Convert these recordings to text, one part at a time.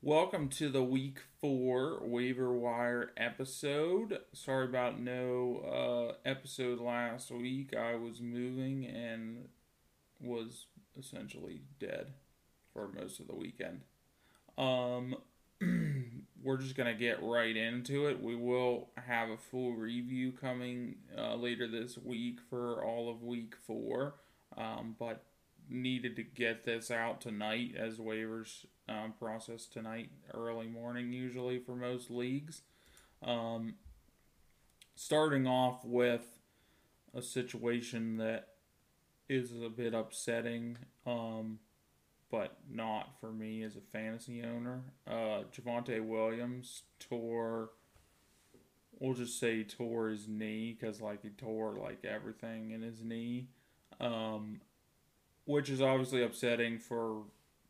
Welcome to the week four waiver wire episode. Sorry about no uh, episode last week. I was moving and was essentially dead for most of the weekend. Um, we're just gonna get right into it. We will have a full review coming uh, later this week for all of week four, um, but needed to get this out tonight as waivers um, process tonight, early morning usually for most leagues. Um, starting off with a situation that is a bit upsetting, um, but not for me as a fantasy owner. Uh, Javonte Williams tore, we'll just say tore his knee because like he tore like everything in his knee, um, which is obviously upsetting for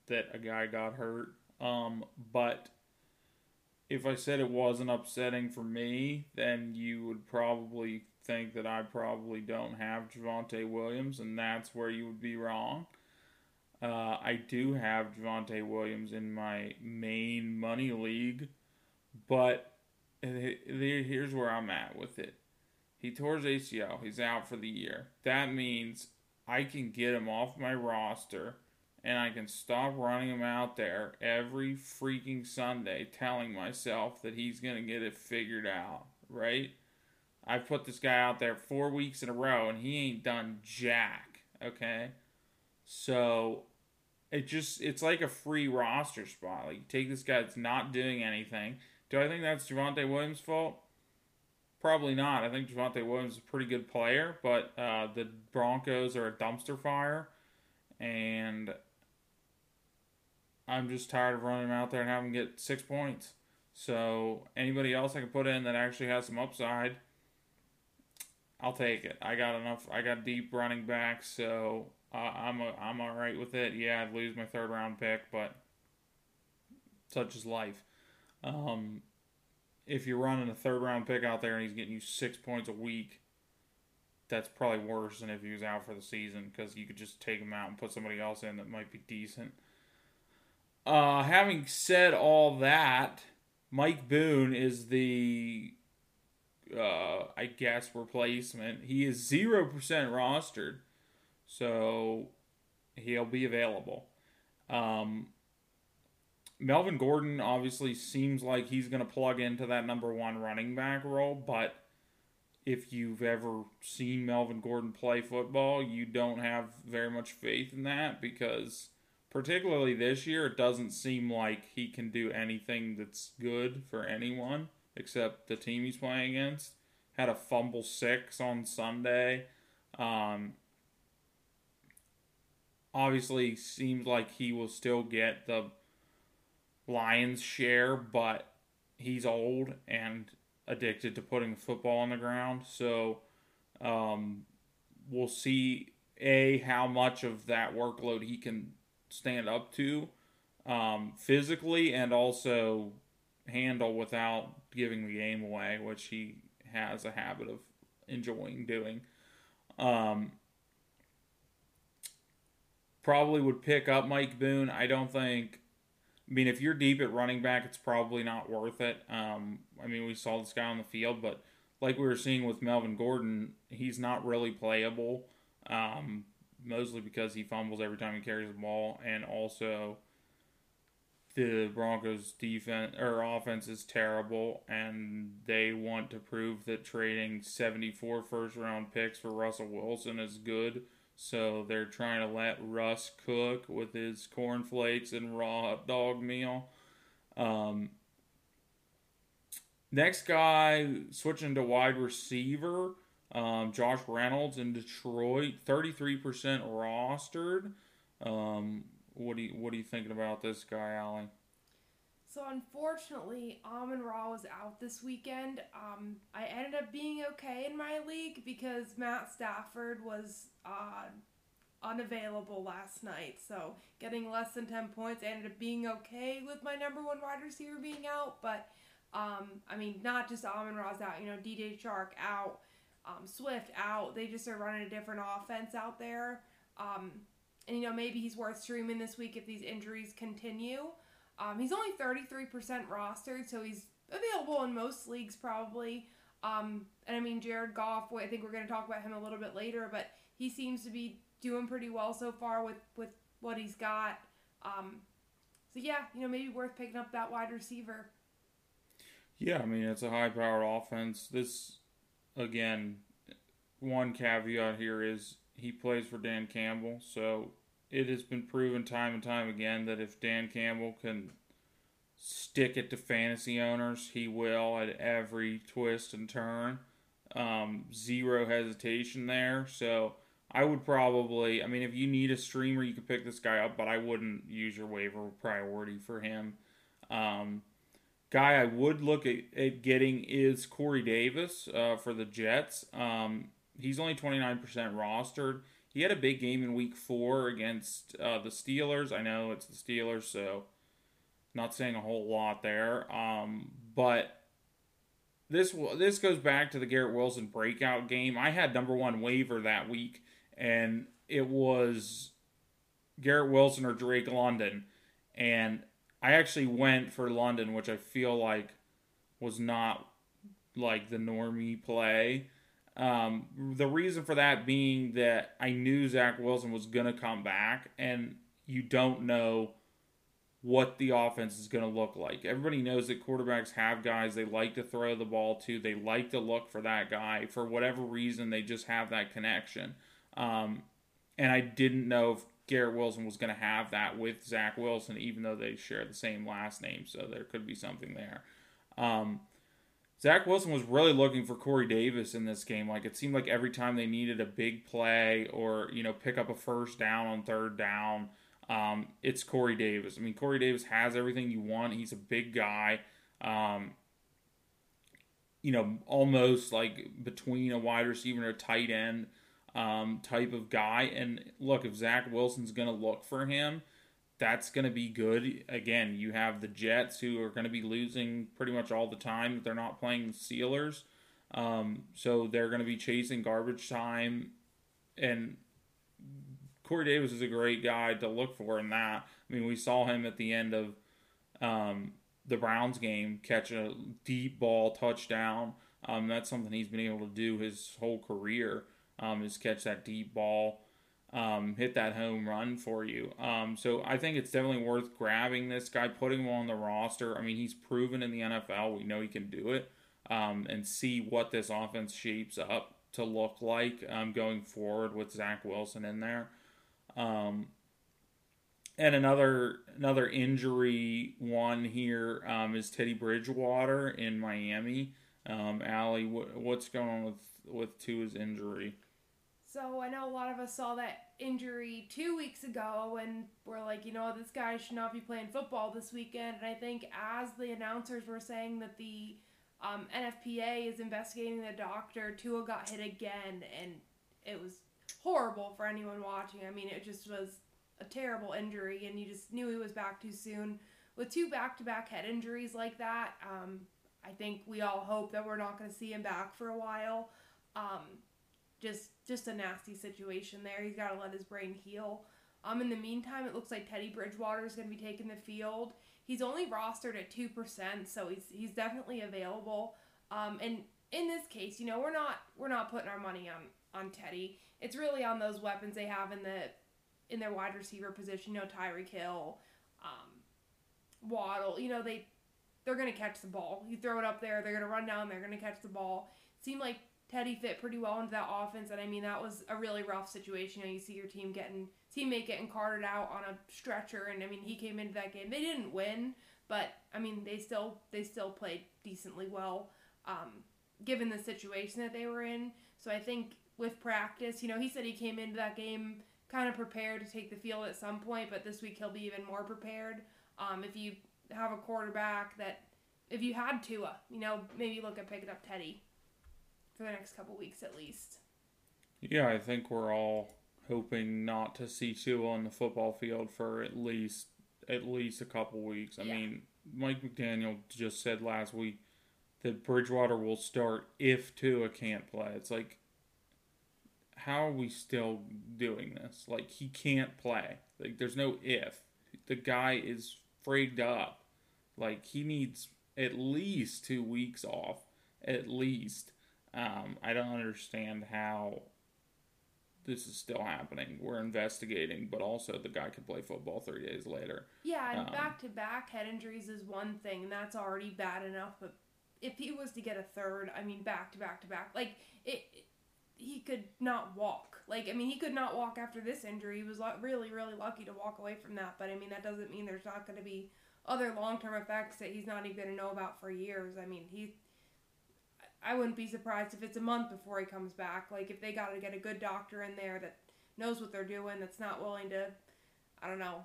that a guy got hurt. Um, but if I said it wasn't upsetting for me, then you would probably think that I probably don't have Javonte Williams, and that's where you would be wrong. Uh, I do have Javonte Williams in my main money league, but here's where I'm at with it. He tore his ACL. He's out for the year. That means I can get him off my roster and I can stop running him out there every freaking Sunday telling myself that he's going to get it figured out, right? I've put this guy out there four weeks in a row and he ain't done jack, okay? So it just, it's like a free roster spot. Like, you take this guy that's not doing anything. Do I think that's Javonte Williams' fault? Probably not. I think Javonte Williams is a pretty good player, but uh, the Broncos are a dumpster fire. And I'm just tired of running him out there and having him get six points. So anybody else I can put in that actually has some upside, I'll take it. I got enough. I got deep running back, so uh, I'm a, I'm all right with it. Yeah, I'd lose my third round pick, but such is life. Um, if you're running a third round pick out there and he's getting you six points a week, that's probably worse than if he was out for the season because you could just take him out and put somebody else in that might be decent. Uh, having said all that, Mike Boone is the, uh, I guess, replacement. He is 0% rostered, so he'll be available. Um, Melvin Gordon obviously seems like he's going to plug into that number one running back role, but if you've ever seen Melvin Gordon play football, you don't have very much faith in that because particularly this year, it doesn't seem like he can do anything that's good for anyone except the team he's playing against. Had a fumble six on Sunday. Um, obviously, seems like he will still get the Lions' share, but he's old and addicted to putting football on the ground. So um, we'll see a how much of that workload he can stand up to um, physically and also handle without giving the game away, which he has a habit of enjoying doing. Um, probably would pick up Mike Boone. I don't think. I mean, if you're deep at running back, it's probably not worth it. Um, I mean, we saw this guy on the field, but like we were seeing with Melvin Gordon, he's not really playable. Um, mostly because he fumbles every time he carries the ball, and also the Broncos' defense or offense is terrible, and they want to prove that trading 74 first round picks for Russell Wilson is good. So they're trying to let Russ cook with his cornflakes and raw hot dog meal. Um, next guy, switching to wide receiver. Um, Josh Reynolds in Detroit, 33% rostered. Um, what do you what are you thinking about this guy, Allie? So unfortunately, Amon Ra was out this weekend. Um, I ended up being okay in my league because Matt Stafford was uh, unavailable last night. So getting less than ten points, I ended up being okay with my number one wide receiver being out. But um, I mean, not just Amon Ra's out. You know, DJ Chark out um, Swift out. They just are running a different offense out there. Um, and, you know, maybe he's worth streaming this week if these injuries continue. Um, he's only 33% rostered, so he's available in most leagues probably. Um, and I mean, Jared Goff, I think we're going to talk about him a little bit later, but he seems to be doing pretty well so far with, with what he's got. Um, so yeah, you know, maybe worth picking up that wide receiver. Yeah, I mean, it's a high powered offense. This, again, one caveat here is he plays for Dan Campbell, so it has been proven time and time again that if Dan Campbell can stick it to fantasy owners, he will at every twist and turn. Um, zero hesitation there. So I would probably, I mean, if you need a streamer, you could pick this guy up, but I wouldn't use your waiver priority for him. Um, guy I would look at, at getting is Corey Davis uh, for the Jets. Um, he's only 29% rostered. He had a big game in week four against uh, the Steelers. I know it's the Steelers, so not saying a whole lot there. Um, but this this goes back to the Garrett Wilson breakout game. I had number one waiver that week, and it was Garrett Wilson or Drake London, and I actually went for London, which I feel like was not like the normie play. Um, the reason for that being that I knew Zach Wilson was going to come back, and you don't know what the offense is going to look like. Everybody knows that quarterbacks have guys they like to throw the ball to, they like to look for that guy. For whatever reason, they just have that connection. Um, and I didn't know if Garrett Wilson was going to have that with Zach Wilson, even though they share the same last name, so there could be something there. Um, Zach Wilson was really looking for Corey Davis in this game. Like it seemed like every time they needed a big play or you know pick up a first down on third down, um, it's Corey Davis. I mean, Corey Davis has everything you want. He's a big guy. Um, you know, almost like between a wide receiver and a tight end um, type of guy. And look, if Zach Wilson's going to look for him, that's going to be good. Again, you have the Jets who are going to be losing pretty much all the time. They're not playing the Steelers. Um, so they're going to be chasing garbage time. And Corey Davis is a great guy to look for in that. I mean, we saw him at the end of um, the Browns game catch a deep ball touchdown. Um, that's something he's been able to do his whole career um, is catch that deep ball um, hit that home run for you. Um, so I think it's definitely worth grabbing this guy, putting him on the roster. I mean, he's proven in the NFL. We know he can do it, um, and see what this offense shapes up to look like um, going forward with Zach Wilson in there. Um, and another another injury one here is Teddy Bridgewater in Miami. Um, Allie, what, what's going on with with Tua's injury? So I know a lot of us saw that injury two weeks ago and we're like, you know, this guy should not be playing football this weekend. And I think as the announcers were saying that the um, NFLPA is investigating the doctor, Tua got hit again, and it was horrible for anyone watching. I mean, it just was a terrible injury, and you just knew he was back too soon. With two back-to-back head injuries like that, um, I think we all hope that we're not going to see him back for a while. Um, just just a nasty situation there. He's got to let his brain heal. Um, in the meantime, it looks like Teddy Bridgewater is going to be taking the field. He's only rostered at two percent, so he's he's definitely available. Um, and in this case, you know, we're not we're not putting our money on on Teddy. It's really on those weapons they have in the in their wide receiver position. You know, Tyreek Hill, um, Waddle. You know, they they're going to catch the ball. You throw it up there, they're going to run down, they're going to catch the ball. Seemed like Teddy fit pretty well into that offense, and I mean that was a really rough situation. You, know, you see your team getting teammate getting carted out on a stretcher, and I mean he came into that game. They didn't win, but I mean they still they still played decently well, um, given the situation that they were in. So I think with practice, you know, he said he came into that game kind of prepared to take the field at some point, but this week he'll be even more prepared. Um, if you have a quarterback that, if you had Tua, you know, maybe look at picking up Teddy for the next couple weeks at least. Yeah, I think we're all hoping not to see Tua on the football field for at least at least a couple weeks. I yeah. mean, Mike McDaniel just said last week that Bridgewater will start if Tua can't play. It's like how are we still doing this? Like he can't play. Like there's no if. The guy is frigged up. Like he needs at least two weeks off, at least. Um, I don't understand how this is still happening. We're investigating, but also the guy could play football three days later. Yeah, and Um, back to back head injuries is one thing, and that's already bad enough. But if he was to get a third, I mean, back to back to back, like it, it- he could not walk. Like I mean, he could not walk after this injury. He was lu- really, really lucky to walk away from that. But I mean, that doesn't mean there's not going to be other long term effects that he's not even going to know about for years. I mean, he. I wouldn't be surprised if it's a month before he comes back. Like if they got to get a good doctor in there that knows what they're doing, that's not willing to, I don't know,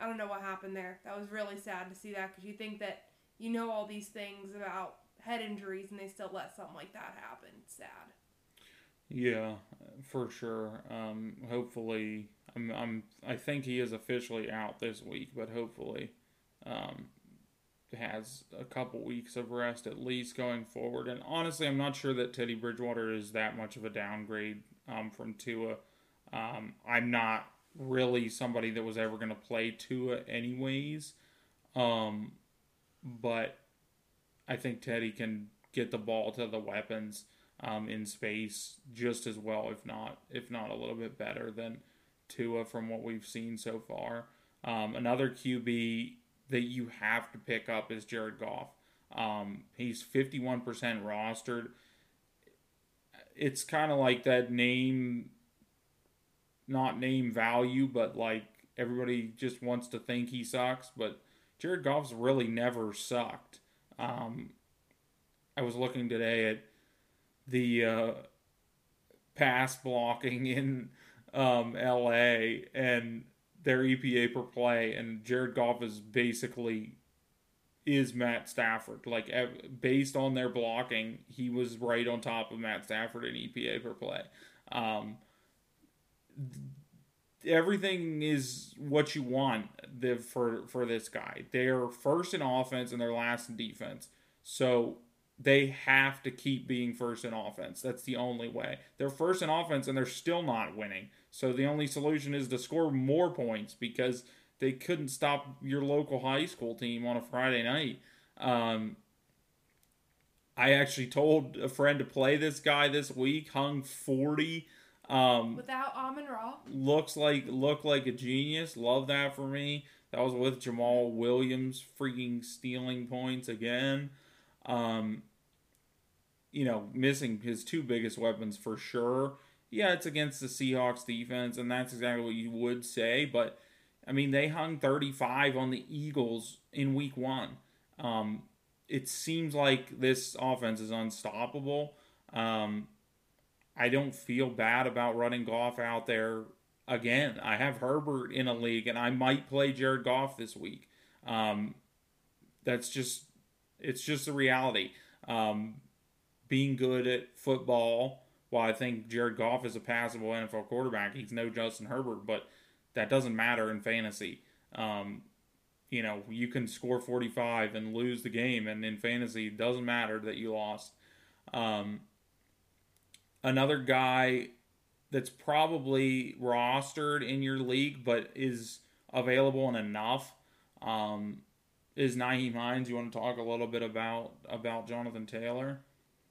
I don't know what happened there. That was really sad to see that because you think that you know all these things about head injuries and they still let something like that happen. It's sad. Yeah, for sure. Um, hopefully, I'm, I'm. I think he is officially out this week, but hopefully, um, has a couple weeks of rest at least going forward. And honestly, I'm not sure that Teddy Bridgewater is that much of a downgrade um, from Tua. Um, I'm not really somebody that was ever going to play Tua anyways. Um, but I think Teddy can get the ball to the weapons um, in space just as well, if not if not a little bit better than Tua from what we've seen so far. Um, another QB that you have to pick up is Jared Goff. Um, he's fifty one percent rostered. It's kind of like that name, not name value, but like everybody just wants to think he sucks. But Jared Goff's really never sucked. Um, I was looking today at the uh, pass blocking in um, LA and their EPA per play, and Jared Goff is basically is Matt Stafford. Like based on their blocking, he was right on top of Matt Stafford in EPA per play. Um, everything is what you want the, for for this guy. They're first in offense and they're last in defense. So they have to keep being first in offense. That's the only way. They're first in offense and they're still not winning. So the only solution is to score more points because they couldn't stop your local high school team on a Friday night. Um, I actually told a friend to play this guy this week, hung 40. Um, Without Amon Ra, looks like looked like a genius. Love that for me. That was with Jamaal Williams freaking stealing points again. Um, you know, missing his two biggest weapons for sure. Yeah, it's against the Seahawks defense, and that's exactly what you would say. But I mean, they hung 35 on the Eagles in Week One. Um, it seems like this offense is unstoppable. Um, I don't feel bad about running Goff out there again. I have Herbert in a league, and I might play Jared Goff this week. Um, that's just it's just the reality. Um, being good at football, while I think Jared Goff is a passable NFL quarterback, he's no Justin Herbert, but that doesn't matter in fantasy. Um, you know, you can score 45 and lose the game, and in fantasy, it doesn't matter that you lost. Um, another guy that's probably rostered in your league but is available and enough um, is Nyheim Hines. You want to talk a little bit about about Jonathan Taylor?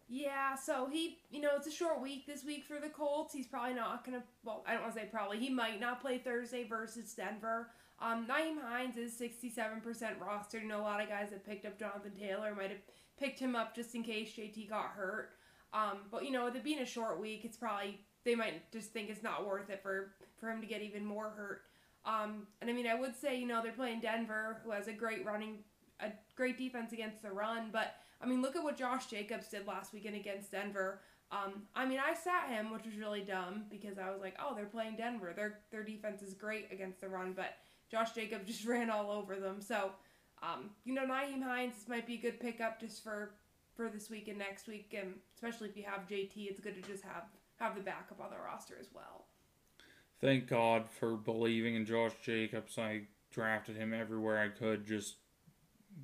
Yeah, so he, you know, it's a short week this week for the Colts. He's probably not gonna. Well, I don't want to say probably. He might not play Thursday versus Denver. Um, Nyheim Hines is sixty-seven percent rostered. You know, a lot of guys that picked up Jonathan Taylor might have picked him up just in case JT got hurt. Um, but you know, with it being a short week, it's probably they might just think it's not worth it for for him to get even more hurt. Um, and I mean, I would say you know they're playing Denver, who has a great running, a great defense against the run, but I mean, look at what Josh Jacobs did last weekend against Denver. Um, I mean, I sat him, which was really dumb because I was like, oh, they're playing Denver. Their their defense is great against the run, but Josh Jacobs just ran all over them. So, um, you know, Nyheim Hines might be a good pickup just for for this week and next week, and especially if you have JT, it's good to just have have the backup on the roster as well. Thank God for believing in Josh Jacobs. I drafted him everywhere I could, just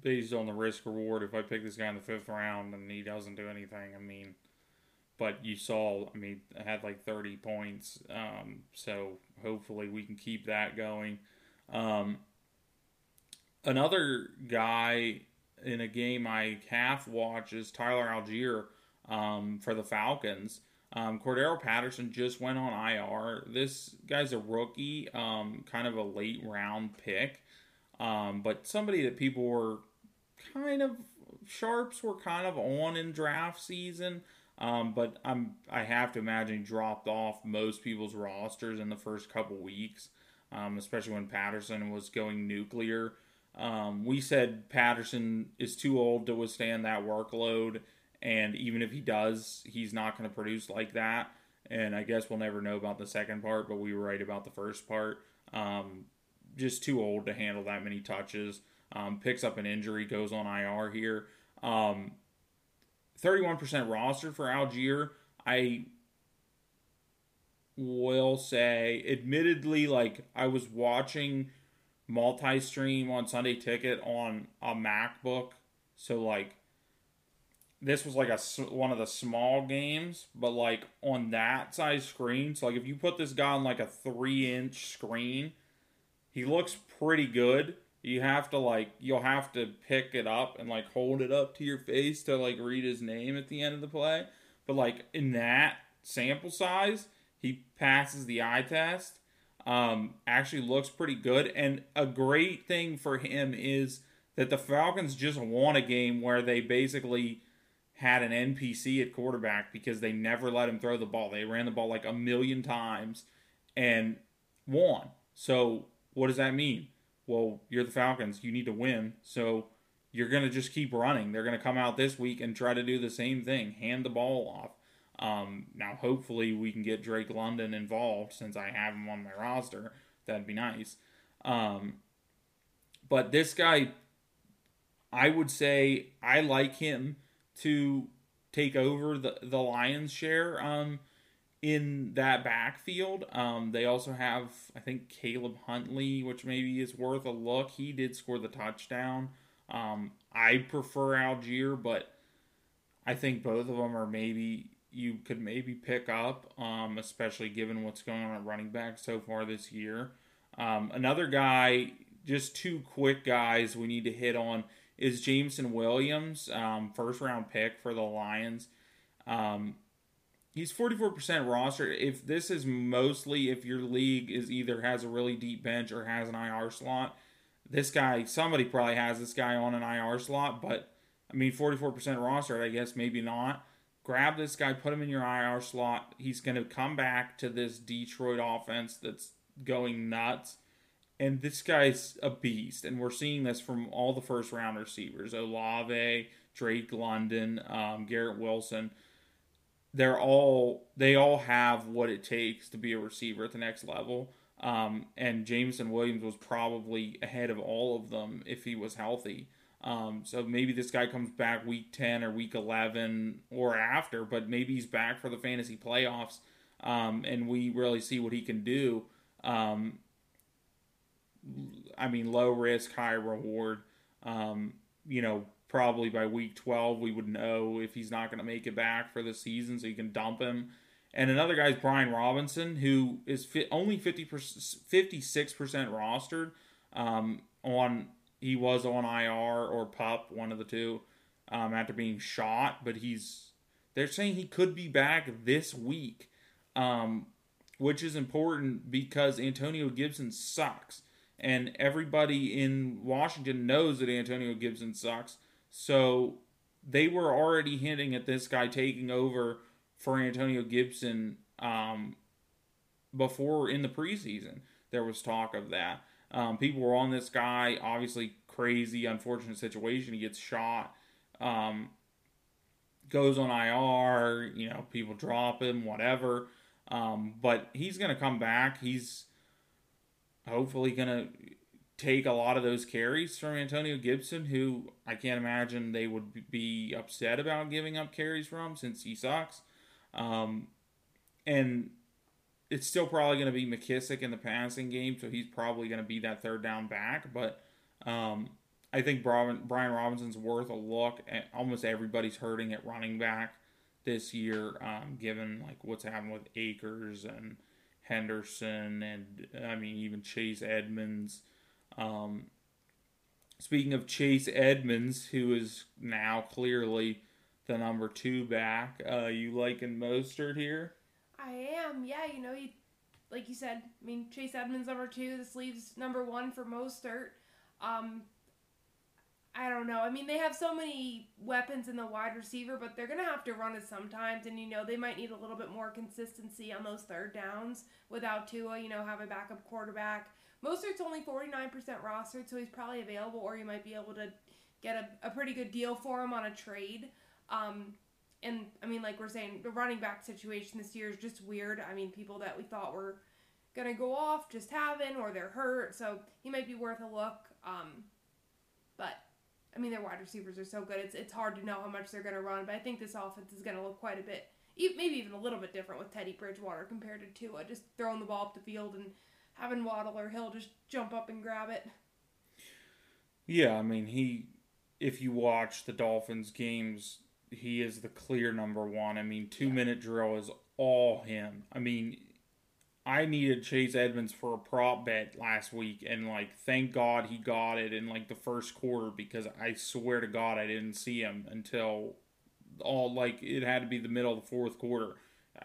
based on the risk reward. If I pick this guy in the fifth round and he doesn't do anything, I mean, but you saw, I mean, I had like 30 points. Um, so hopefully we can keep that going. Um, another guy in a game I half watch is Tyler Allgeier um, for the Falcons. Um, Cordarrelle Patterson just went on IR. This guy's a rookie, um, kind of a late round pick, um, but somebody that people were kind of sharps were kind of on in draft season. Um, but I'm I have to imagine dropped off most people's rosters in the first couple weeks, um, especially when Patterson was going nuclear. Um, we said Patterson is too old to withstand that workload, and even if he does, he's not going to produce like that. And I guess we'll never know about the second part, but we were right about the first part. Um, just too old to handle that many touches. Um, picks up an injury, goes on IR here. Um, 31% roster for Allgeier. I will say, admittedly, like I was watching multi-stream on Sunday Ticket on a MacBook, so like this was like a one of the small games, but like on that size screen. So like if you put this guy on like a three-inch screen, he looks pretty good. You have to like you'll have to pick it up and like hold it up to your face to like read his name at the end of the play. But like in that sample size, he passes the eye test um, actually looks pretty good. And a great thing for him is that the Falcons just won a game where they basically had an NPC at quarterback because they never let him throw the ball. They ran the ball like a million times and won. So, what does that mean? Well, you're the Falcons. You need to win. So, you're going to just keep running. They're going to come out this week and try to do the same thing hand the ball off. Um, now, hopefully, we can get Drake London involved since I have him on my roster. That'd be nice. Um, but this guy, I would say I like him to take over the, the Lions' share um, in that backfield. Um, they also have, I think, Caleb Huntley, which maybe is worth a look. He did score the touchdown. Um, I prefer Allgeier, but I think both of them are maybe you could maybe pick up, um, especially given what's going on at running back so far this year. Um, another guy, just two quick guys we need to hit on is Jameson Williams, um, first round pick for the Lions. Um, he's 44% roster. If this is mostly if your league is either has a really deep bench or has an IR slot, this guy, somebody probably has this guy on an IR slot, but I mean, 44% roster, I guess maybe not grab this guy, put him in your IR slot. He's going to come back to this Detroit offense that's going nuts. And this guy's a beast. And we're seeing this from all the first round receivers Olave, Drake London, um, Garrett Wilson. They're all they all have what it takes to be a receiver at the next level. Um, and Jameson Williams was probably ahead of all of them if he was healthy. Um, so maybe this guy comes back week 10 or week 11 or after, but maybe he's back for the fantasy playoffs um, and we really see what he can do. Um, I mean, low risk, high reward. Um, you know, probably by week 12, we would know if he's not going to make it back for the season, so you can dump him. And another guy is Brian Robinson, who is fi- only 50 56% rostered um, on he was on IR or pup, one of the two, um, after being shot. But he's they're saying he could be back this week, um, which is important because Antonio Gibson sucks, and everybody in Washington knows that Antonio Gibson sucks. So they were already hinting at this guy taking over for Antonio Gibson um, before in the preseason. There was talk of that. Um, people were on this guy. Obviously, crazy, unfortunate situation. He gets shot, um, goes on IR. You know, people drop him, whatever. Um, but he's going to come back. He's hopefully going to take a lot of those carries from Antonio Gibson, who I can't imagine they would be upset about giving up carries from since he sucks. Um, and it's still probably going to be McKissic in the passing game, so he's probably going to be that third down back. But um, I think Brian, Robinson's worth a look. At, almost everybody's hurting at running back this year, um, given like what's happened with Akers and Henderson, and I mean even Chase Edmonds. Um, speaking of Chase Edmonds, who is now clearly the number two back, uh, you liking Mostert here? I am, yeah. You know, he, like you said, I mean, Chase Edmonds number two. This leaves number one for Mostert. Um, I don't know. I mean, they have so many weapons in the wide receiver, but they're gonna have to run it sometimes, and you know they might need a little bit more consistency on those third downs without Tua. You know, have a backup quarterback. Mostert's only forty nine percent rostered, so he's probably available, or you might be able to get a, a pretty good deal for him on a trade. Um, and I mean, like we're saying, the running back situation this year is just weird. I mean, people that we thought were gonna go off just haven't, or they're hurt, so he might be worth a look. Um, but I mean, their wide receivers are so good. It's it's hard to know how much they're going to run, but I think this offense is going to look quite a bit, maybe even a little bit different with Teddy Bridgewater compared to Tua. Just throwing the ball up the field and having Waddle or Hill just jump up and grab it. Yeah, I mean, he. If you watch the Dolphins games, he is the clear number one. I mean, two minute drill is all him. I mean, I needed Chase Edmonds for a prop bet last week, and like, thank God he got it in like the first quarter because I swear to God I didn't see him until all like it had to be the middle of the fourth quarter.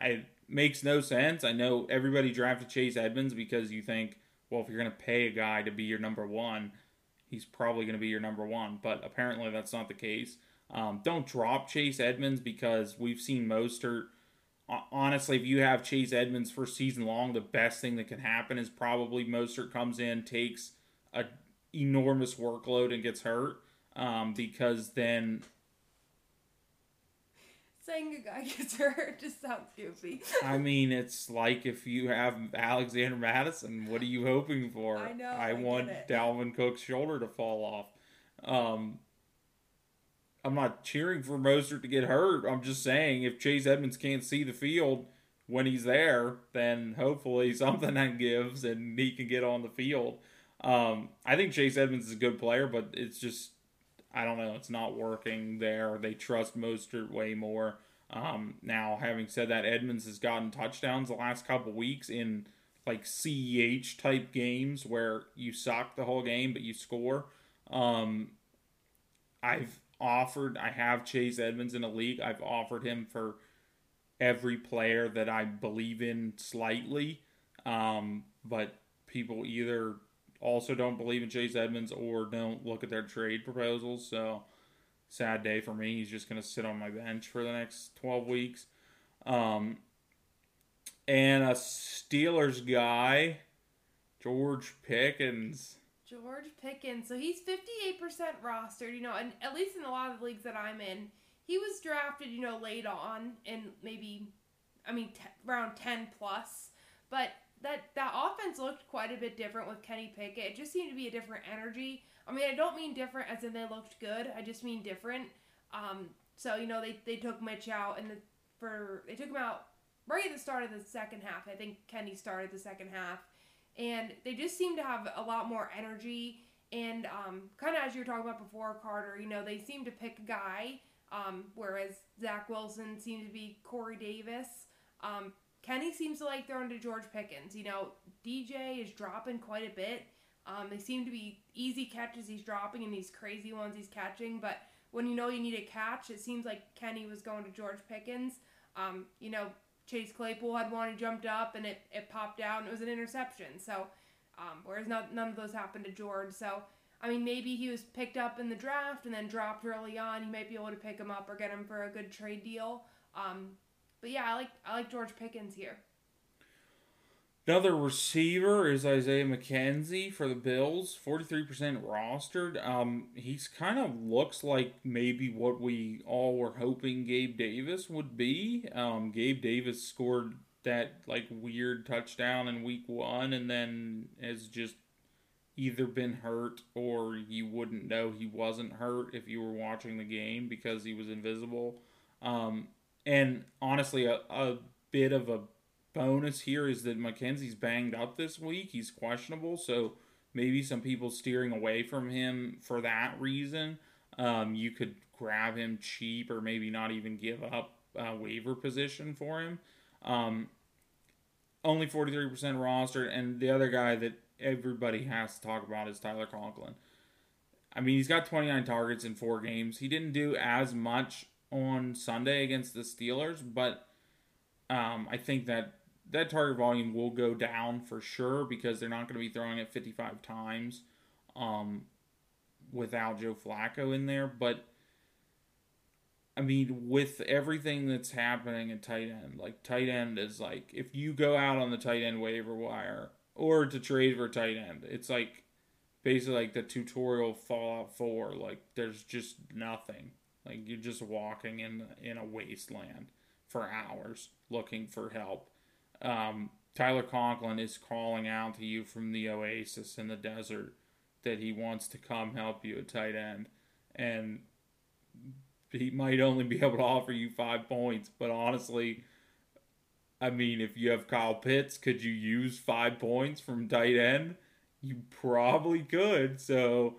It makes no sense. I know everybody drafted Chase Edmonds because you think, well, if you're gonna pay a guy to be your number one, he's probably gonna be your number one. But apparently that's not the case. Um, don't drop Chase Edmonds because we've seen Mostert honestly, if you have Chase Edmonds for season long, the best thing that can happen is probably Mostert comes in, takes a enormous workload, and gets hurt. Um, because then saying a guy gets hurt just sounds goofy. I mean, it's like if you have Alexander Mattison, what are you hoping for? I know. I, I want Dalvin Cook's shoulder to fall off. Um, I'm not cheering for Mostert to get hurt. I'm just saying if Chase Edmonds can't see the field when he's there, then hopefully something that gives and he can get on the field. Um, I think Chase Edmonds is a good player, but it's just I don't know. It's not working there. They trust Mostert way more. Um, now, having said that, Edmonds has gotten touchdowns the last couple weeks in like CEH type games where you suck the whole game but you score. Um, I've offered, I have Chase Edmonds in a league. I've offered him for every player that I believe in slightly. Um, but people either also don't believe in Chase Edmonds or don't look at their trade proposals. So, sad day for me. He's just going to sit on my bench for the next 12 weeks. Um, and a Steelers guy, George Pickens. George Pickens. So he's 58% rostered, you know, and at least in a lot of the leagues that I'm in, he was drafted, you know, late on and maybe, I mean, t- around 10 plus. But that, that offense looked quite a bit different with Kenny Pickett. It just seemed to be a different energy. I mean, I don't mean different as in they looked good. I just mean different. Um, so, you know, they, they took Mitch out and the, for, they took him out right at the start of the second half. I think Kenny started the second half and they just seemed to have a lot more energy. And um, kind of as you were talking about before, Carter, you know, they seemed to pick a guy, um, whereas Zach Wilson seemed to be Corey Davis. Um, Kenny seems to like throwing to George Pickens. You know, DJ is dropping quite a bit. Um, they seem to be easy catches he's dropping and these crazy ones he's catching. But when you know you need a catch, it seems like Kenny was going to George Pickens. Um, you know, Chase Claypool had one, he jumped up and it, it popped out and it was an interception. So, um, whereas not, none of those happened to George. So, I mean, maybe he was picked up in the draft and then dropped early on. You might be able to pick him up or get him for a good trade deal. Um, but yeah, I like I like George Pickens here. Another receiver is Isaiah McKenzie for the Bills, 43% rostered. Um, he's kind of looks like maybe what we all were hoping Gabe Davis would be. Um, Gabe Davis scored that like weird touchdown in week one and then has just either been hurt or you wouldn't know he wasn't hurt if you were watching the game because he was invisible. Um, and honestly, a, a bit of a bonus here is that McKenzie's banged up this week. He's questionable, so maybe some people steering away from him for that reason. Um, you could grab him cheap or maybe not even give up a waiver position for him. Um, only 43% roster, and the other guy that everybody has to talk about is Tyler Conklin. I mean, he's got 29 targets in four games. He didn't do as much on Sunday against the Steelers, but um, I think that that target volume will go down for sure because they're not going to be throwing it 55 times um, without Joe Flacco in there. But I mean, with everything that's happening at tight end, like tight end is like if you go out on the tight end waiver wire or to trade for tight end, it's like basically like the tutorial Fallout 4. Like there's just nothing. Like you're just walking in in a wasteland for hours looking for help. Um, Tyler Conklin is calling out to you from the oasis in the desert that he wants to come help you at tight end, and he might only be able to offer you five points. But honestly, I mean, if you have Kyle Pitts, could you use five points from tight end? You probably could. So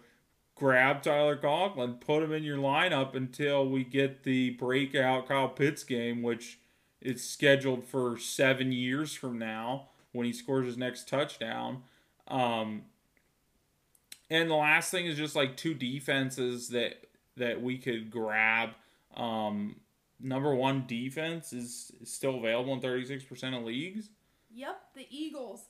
grab Tyler Conklin, put him in your lineup until we get the breakout Kyle Pitts game, which is scheduled for seven years from now when he scores his next touchdown. Um, and the last thing is just like two defenses that that we could grab. Um, number one defense is, still available in 36% of leagues. Yep, the Eagles.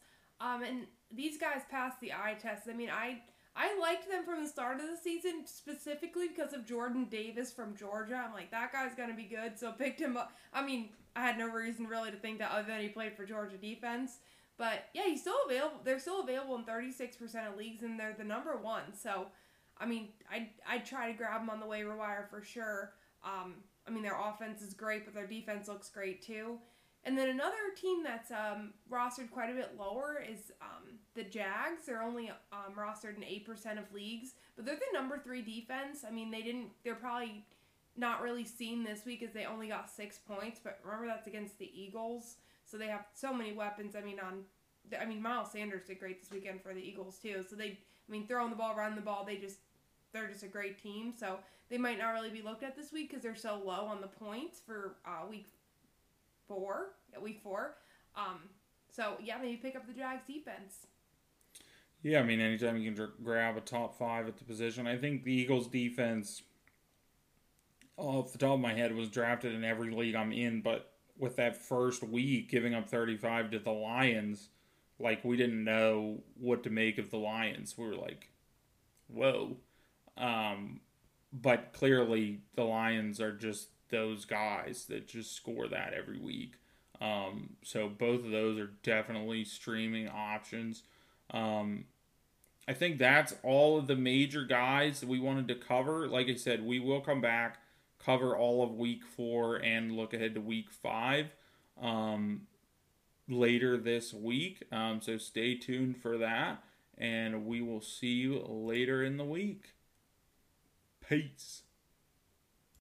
Um, and these guys passed the eye test. I mean, I I liked them from the start of the season specifically because of Jordan Davis from Georgia. I'm like, that guy's gonna be good, so picked him up. I mean, I had no reason really to think that other than he played for Georgia defense. But yeah, he's still available. They're still available in 36% of leagues, and they're the number one. So, I mean, I I'd try to grab them on the waiver wire for sure. Um, I mean, their offense is great, but their defense looks great too. And then another team that's um, rostered quite a bit lower is um, the Jags. They're only um, rostered in eight percent of leagues, but they're the number three defense. I mean, they didn't. They're probably not really seen this week as they only got six points. But remember, that's against the Eagles, so they have so many weapons. I mean, on I mean, Miles Sanders did great this weekend for the Eagles too. So they, I mean, throwing the ball, running the ball, they just they're just a great team. So they might not really be looked at this week because they're so low on the points for uh, week four, week four. Um, so yeah, maybe pick up the Jags defense. Yeah, I mean, anytime you can grab a top five at the position, I think the Eagles defense, off the top of my head, was drafted in every league I'm in. But with that first week, giving up 35 to the Lions, like we didn't know what to make of the Lions. We were like, whoa. Um, but clearly, the Lions are just those guys that just score that every week. Um, so both of those are definitely streaming options. Um, I think that's all of the major guys that we wanted to cover. Like I said, we will come back, cover all of week four, and look ahead to week five um, later this week. Um, so stay tuned for that, and we will see you later in the week. Peace.